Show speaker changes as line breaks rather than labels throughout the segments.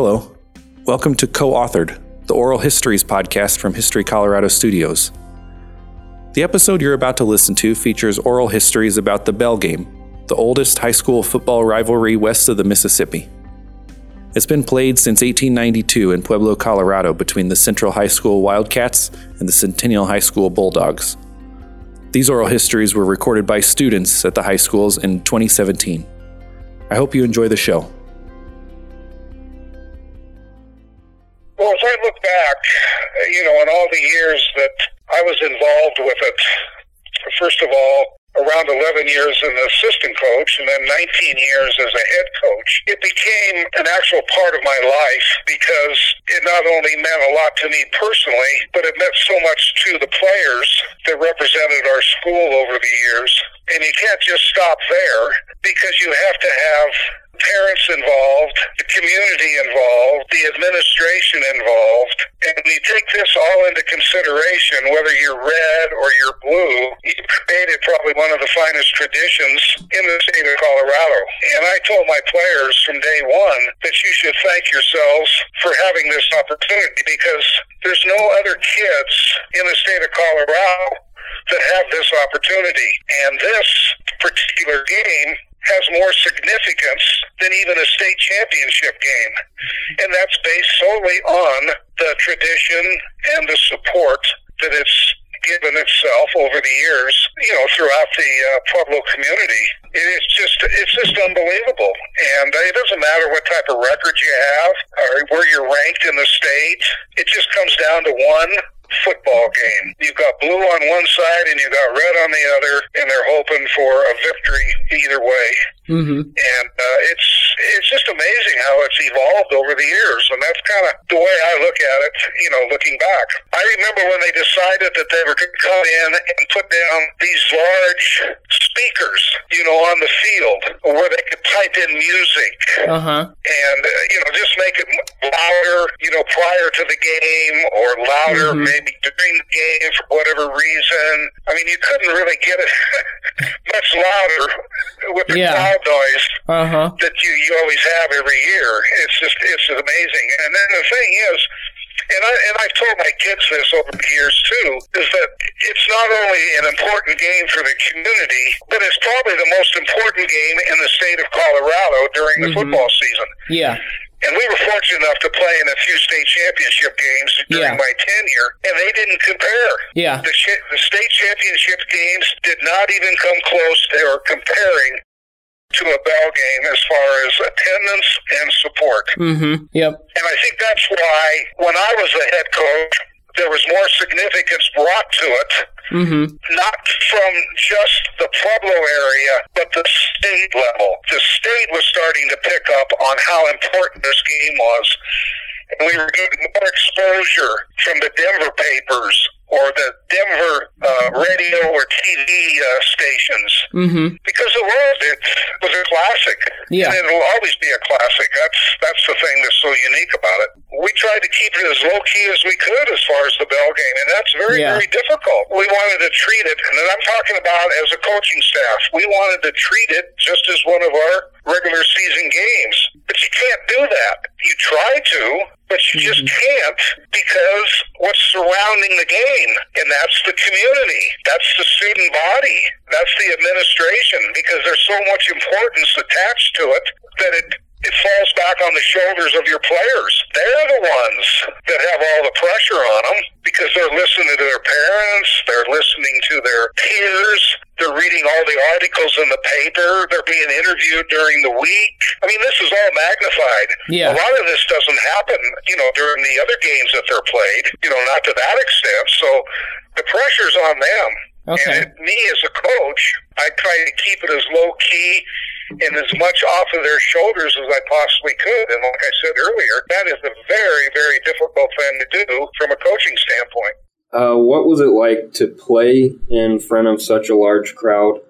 Hello. Welcome to Co authored, the Oral Histories podcast from History Colorado Studios. The episode you're about to listen to features oral histories about the Bell Game, the oldest high school football rivalry west of the Mississippi. It's been played since 1892 in Pueblo, Colorado, between the Central High School Wildcats and the Centennial High School Bulldogs. These oral histories were recorded by students at the high schools in 2017. I hope you enjoy the show.
Back, you know, in all the years that I was involved with it, first of all, around 11 years as an assistant coach and then 19 years as a head coach, it became an actual part of my life because it not only meant a lot to me personally, but it meant so much to the players that represented our school over the years. And you can't just stop there because you have to have parents involved, the community involved, the administration involved, and you take this all into consideration, whether you're red or you're blue, you've created probably one of the finest traditions in the state of Colorado. And I told my players from day one that you should thank yourselves for having this opportunity because there's no other kids in the state of Colorado that have this opportunity. And this particular game has more significance than even a state championship game. And that's based solely on the tradition and the support that it's given itself over the years, you know, throughout the uh, Pueblo community. It's just, it's just unbelievable. And it doesn't matter what type of record you have or where you're ranked in the state. It just comes down to one football game. You've got blue on one side and you've got red on the other, and they're hoping for a victory either way.
Mm-hmm.
And uh, it's it's just amazing how it's evolved over the years, and that's kind of the way I look at it. You know, looking back, I remember when they decided that they were going to come in and put down these large speakers, you know, on the field where they could type in music.
Uh huh.
And uh, you know, just make it louder, you know, prior to the game or louder
Mhm.
maybe during the game for whatever reason. I mean, you couldn't really get it much louder with the
Yeah.
crowd noise
Uh huh.
that you, you always have every year. It's just it's amazing. And then the thing is, and I and I've told my kids this over the years too, is that it's not only an important game for the community, but it's probably the most important game in the state of Colorado during the
Mhm.
football season.
Yeah.
And we were fortunate enough to play in a few state championship games during
Yeah.
my tenure, and they didn't compare.
Yeah.
The, the state championship games did not even come close. to were comparing to a bell game as far as attendance and support.
Mm-hmm. Yep.
And I think that's why when I was the head coach, there was more significance brought to it,
Mm-hmm.
not from just the Pueblo area, but the state level. The state was starting to pick up on how important this game was. And we were getting more exposure from the Denver papers or the Denver uh, radio or TV uh, stations
Mm-hmm.
because it was it was a classic.
Yeah.
and it'll always be a classic. That's that's the thing that's so unique about it. We tried to keep it as low key as we could as far as the bell game, and that's very
Yeah.
very difficult. We wanted to treat it, and I'm talking about as a coaching staff. We wanted to treat it just as one of our regular season games, but you can't do that. You try to, but you just mm-hmm. can't because what's surrounding the game, and that's the community, that's the student body, that's the administration, because there's so much importance attached to it that it it falls back on the shoulders of your players. They're the ones that have all the pressure on them because they're listening to their parents, they're listening to their peers, they're reading all the articles in the paper, they're being interviewed during the week. I mean, this is all magnified.
Yeah.
A lot of this doesn't happen, you know, during the other games that they're played, you know, not to that extent. So the pressure's on them.
Okay.
And it, me as a coach, I try to keep it as low key and as much off of their shoulders as I possibly could. And like I said earlier, that is a very, very difficult thing to do from a coaching standpoint.
Uh, what was it like to play in front of such a large crowd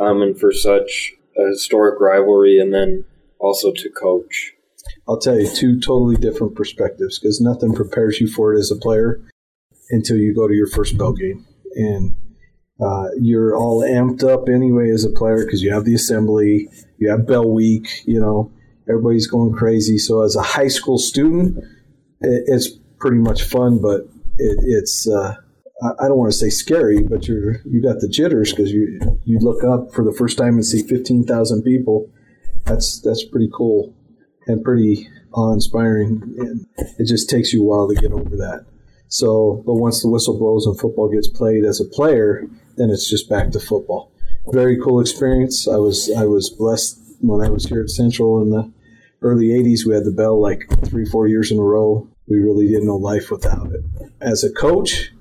um, and for such a historic rivalry, and then also to coach?
I'll tell you two totally different perspectives because nothing prepares you for it as a player until you go to your first bell game. And uh, you're all amped up anyway as a player because you have the assembly, you have bell week, you know,
Everybody's going crazy. So as a high school student, it, it's pretty much fun, but it, it's uh, I don't want to say scary, but you're you got the jitters because you you look up for the first time and see fifteen thousand people. That's that's pretty cool and pretty awe inspiring, and it just takes you a while to get over that. So, but once the whistle blows and football gets played as a player, then it's just back to football. Very cool experience. I was I was blessed when I was here at Central in the early '80s. We had the bell like three four years in a row. We really didn't know life without it. As a coach,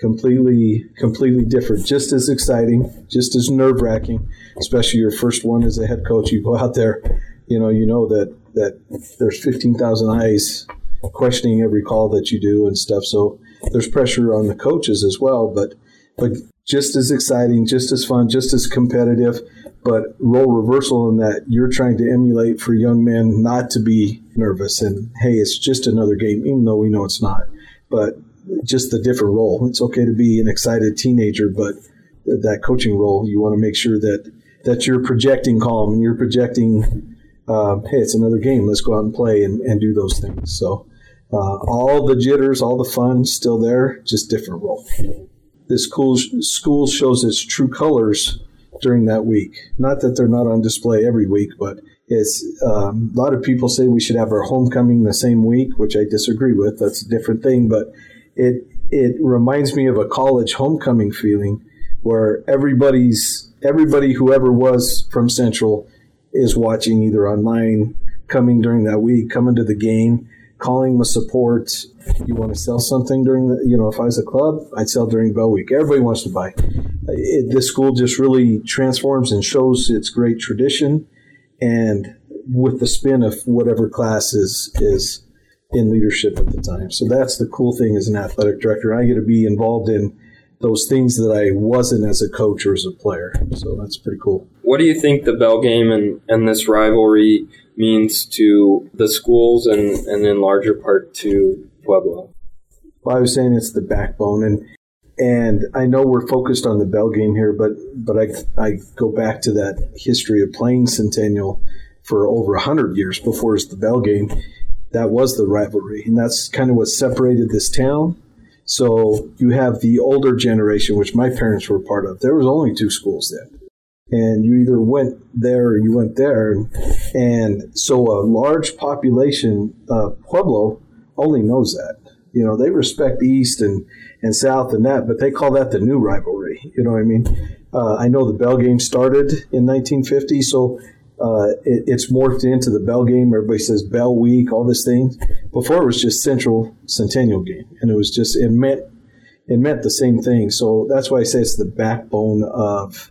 completely completely different just as exciting just as nerve-wracking especially your first one as a head coach you go out there you know you know that that there's 15,000 eyes questioning every call that you do and stuff so there's pressure on the coaches as well but but just as exciting just as fun just as competitive but role reversal in that you're trying to emulate for young men not to be nervous and hey it's just another game even though we know it's not but just the different role. It's okay to be an excited teenager, but that coaching role, you want to make sure that that you're projecting calm and you're projecting, uh, hey, it's another game. Let's go out and play and, and do those things. So uh, all the jitters, all the fun, still there, just different role. This school school shows its true colors during that week. Not that they're not on display every week, but it's um, a lot of people say we should have our homecoming the same week, which I disagree with. That's a different thing, but it it reminds me of a college homecoming feeling where everybody's everybody whoever was from Central is watching either online, coming during that week, coming to the game, calling with support. You want to sell something during the, you know, if I was a club, I'd sell during Bell Week. Everybody wants to buy. It, this school just really transforms and shows its great tradition, and with the spin of whatever class is is in leadership at the time. So that's the cool thing as an athletic director. I get to be involved in those things that I wasn't as a coach or as a player. So that's pretty cool.
What do you think the Bell game and, and this rivalry means to the schools and, and in larger part to Pueblo?
Well, I was saying it's the backbone and and I know we're focused on the Bell game here, but but I I go back to that history of playing Centennial for over hundred years before it's the Bell game, that was the rivalry, and that's kind of what separated this town. So you have the older generation, which my parents were part of. There was only two schools then, and you either went there or you went there, and, and so a large population of Pueblo only knows that. You know, they respect East and and South and that, but they call that the new rivalry. You know what I mean? Uh, I know the Bell game started in 1950, so uh, it, it's morphed into the Bell game. Everybody says Bell Week, all this thing. Before it was just Central Centennial game, and it was just it meant it meant the same thing. So that's why I say it's the backbone of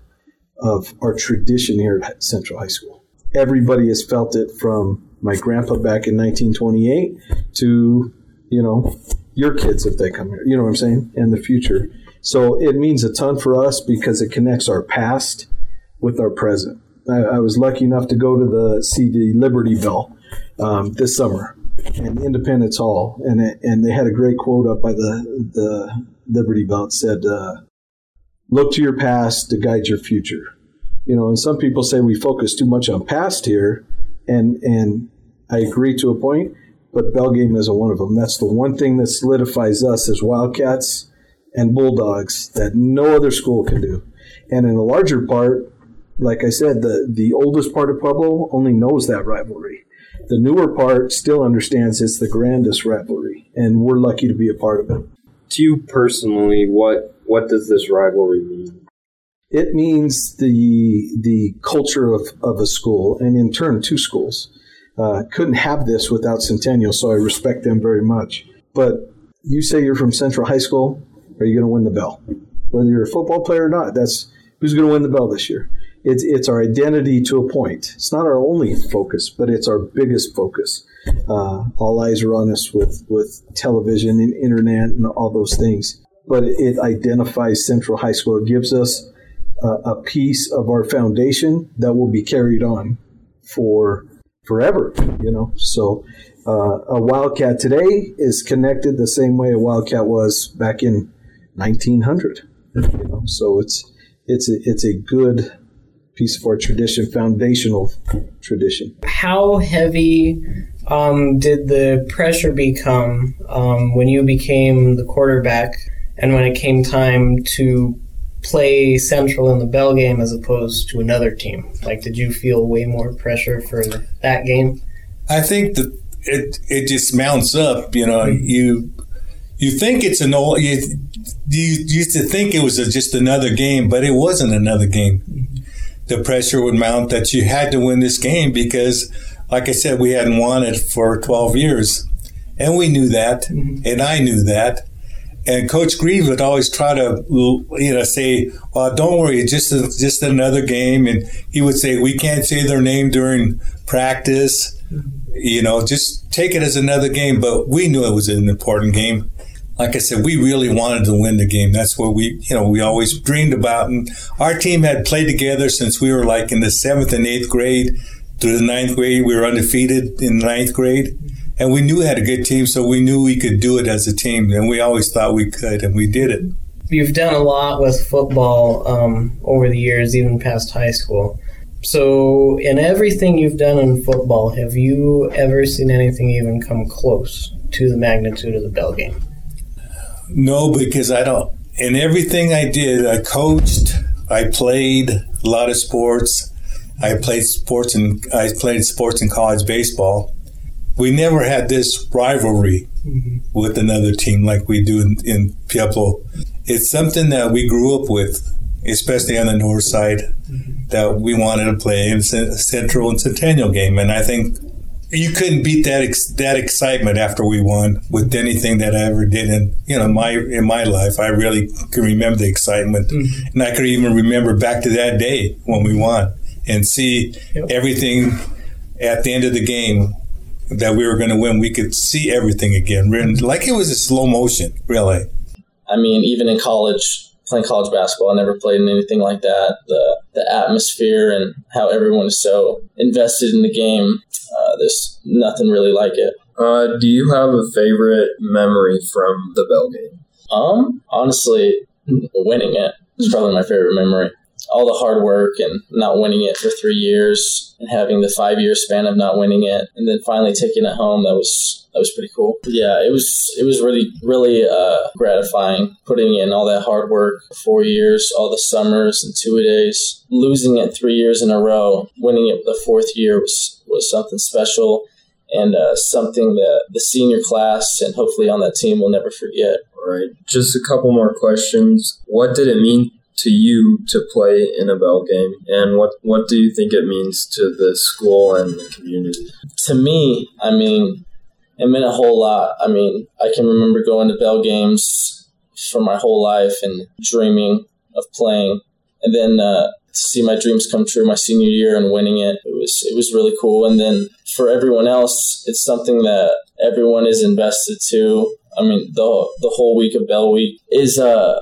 of our tradition here at Central High School. Everybody has felt it from my grandpa back in 1928 to you know your kids if they come here. You know what I'm saying? In the future. So it means a ton for us because it connects our past with our present. I, I, was lucky enough to go to the see the Liberty Bell um, this summer in Independence Hall, and it, and they had a great quote up by the the Liberty Bell. It said, uh, "Look to your past to guide your future." You know, and some people say we focus too much on past here, and and I agree to a point, but Bell game isn't one of them. That's the one thing that solidifies us as Wildcats and Bulldogs that no other school can do. And in a larger part, like I said, the, the oldest part of Pueblo only knows that rivalry. The newer part still understands it's the grandest rivalry, and we're lucky to be a part of it.
To you personally, what what does this rivalry mean?
It means the the culture of, of a school, and in turn, two schools. Uh, couldn't have this without Centennial, so I respect them very much. But you say you're from Central High School, are you going to win the bell? Whether you're a football player or not, that's who's going to win the bell this year it's, it's our identity to a point. It's not our only focus, but it's our biggest focus. Uh, all eyes are on us with, with television and internet and all those things. But it identifies Central High School. It gives us a piece of our foundation that will be carried on for forever, you know. So uh, a Wildcat today is connected the same way a Wildcat was back in 1900. You know, so it's it's a, it's a good piece of our tradition, foundational tradition.
How heavy um, did the pressure become um, when you became the quarterback and when it came time to play Central in the Bell game as opposed to another team? Like, did you feel way more pressure for that game?
I think that it it just mounts up. You know, you you think it's an old you, you used to think it was a, just another game, but it wasn't another game. The pressure would mount that you had to win this game because, like I said, we hadn't won it for 12 years. And we knew that, mm-hmm. and I knew that. And Coach Grieve would always try to, you know, say, "Well, don't worry, it's just just another game." And he would say, "We can't say their name during practice." You know, just take it as another game. But we knew it was an important game like I said, we really wanted to win the game. That's what we, you know, we always dreamed about. And our team had played together since we were like in the seventh and eighth grade through the ninth grade. We were undefeated in the ninth grade. And we knew we had a good team, so we knew we could do it as a team. And we always thought we could, and we did it.
You've done a lot with football um, over the years, even past high school. So, in everything you've done in football, have you ever seen anything even come close to the magnitude of the Bell game?
No, because I don't. In everything I did, I coached, I played a lot of sports. I played sports and I played sports in college baseball. We never had this rivalry mm-hmm. with another team like we do in, in Pueblo. It's something that we grew up with, especially on the north side, mm-hmm. that we wanted to play in Central and Centennial game. And I think you couldn't beat that ex- that excitement after we won with anything that I ever did in you know my in my life. I really can remember the excitement, mm-hmm. and I could even remember back to that day when we won and see yep. everything at the end of the game that we were going to win. We could see everything again, like it was a slow motion, really.
I mean, even in college, playing college basketball. I never played in anything like that. The the atmosphere and how everyone is so invested in the game. Uh, there's nothing really like it.
Uh, do you have a favorite memory from the Bell game?
Um, honestly, winning it is probably my favorite memory all the hard work and not winning it for three years and having the five year span of not winning it and then finally taking it home that was that was pretty cool yeah it was it was really really uh, gratifying putting in all that hard work four years all the summers and two days losing it three years in a row winning it the fourth year was was something special and uh, something that the senior class and hopefully on that team will never forget.
All right. Just a couple more questions. What did it mean to you to play in a Bell game, and what what do you think it means to the school and the community?
To me, I mean, it meant a whole lot. I mean, I can remember going to Bell games for my whole life and dreaming of playing, and then uh, to see my dreams come true my senior year and winning it, it was it was really cool. And then for everyone else, it's something that everyone is invested to. I mean, the the whole week of Bell Week is uh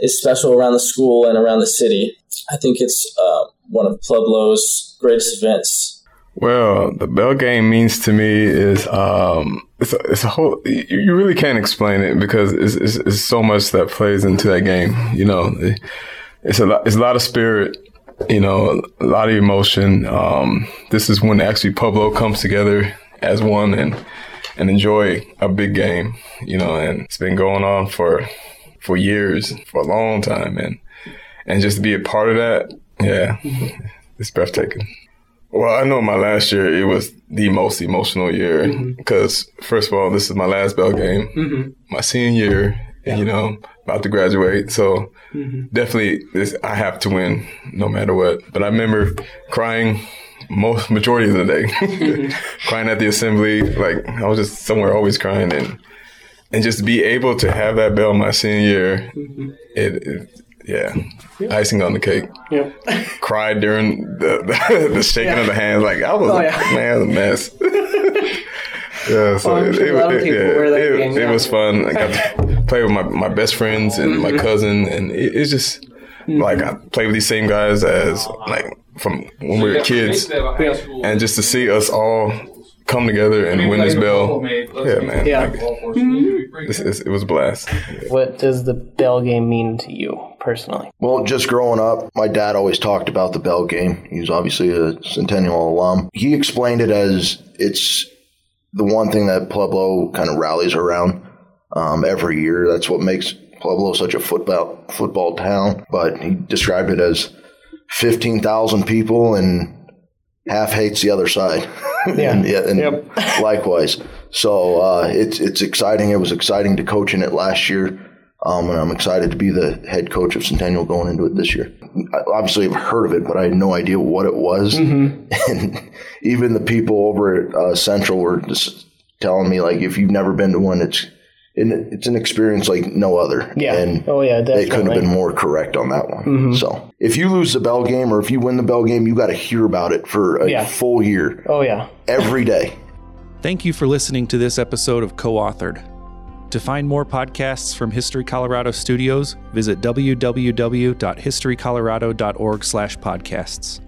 is special around the school and around the city. I think it's uh, one of Pueblo's greatest events.
Well, the Bell game means to me is um, it's a, it's a whole. You really can't explain it because it's, it's, it's so much that plays into that game. You know, it's a lot. It's a lot of spirit. You know, a lot of emotion. Um, this is when actually Pueblo comes together as one and and enjoy a big game. You know, and it's been going on for for years, for a long time, and and just to be a part of that, yeah, it's breathtaking. Well, I know my last year it was the most emotional year because mm-hmm. first of all, this is my last bell game, mm-hmm. my senior year, and you know, about to graduate, so mm-hmm. definitely this I have to win no matter what. But I remember crying most majority of the day, mm-hmm. crying at the assembly, like I was just somewhere always crying and and just be able to have that bell my senior year, mm-hmm. it, it, yeah, yep. icing on the cake. Yep. Cried during the the, the shaking yeah. of the hands, like I was, oh, yeah. man, a mess. yeah, so it, it, yeah, it, was fun. I got to play with my, my best friends and mm-hmm. my cousin, and it's just mm-hmm. like I play with these same guys as like from when we were kids, and just to see us all come together and win this bell. Yeah, man. Yeah. Like, mm-hmm. it was a blast.
What does the bell game mean to you personally?
Well, just growing up, my dad always talked about the Bell game. He was obviously a Centennial alum. He explained it as it's the one thing that Pueblo kind of rallies around um, every year. That's what makes Pueblo is such a football football town. But he described it as fifteen thousand people and half hates the other side.
Yeah.
and, and
Yep.
likewise. So uh, it's it's exciting. It was exciting to coach in it last year. Um, and I'm excited to be the head coach of Centennial going into it this year. I obviously, I've heard of it, but I had no idea what it was. And even the people over at uh, Central were just telling me, like, if you've never been to one, it's it, it's an experience like no other.
Yeah.
And
oh yeah,
they couldn't have been more correct on that one.
Mm-hmm.
So if you lose the bell game or if you win the bell game, you got to hear about it for a
Yeah.
full year
Oh yeah.
every day.
Thank you for listening to this episode of Co authored. To find more podcasts from History Colorado Studios, visit www.historycolorado.org slash podcasts.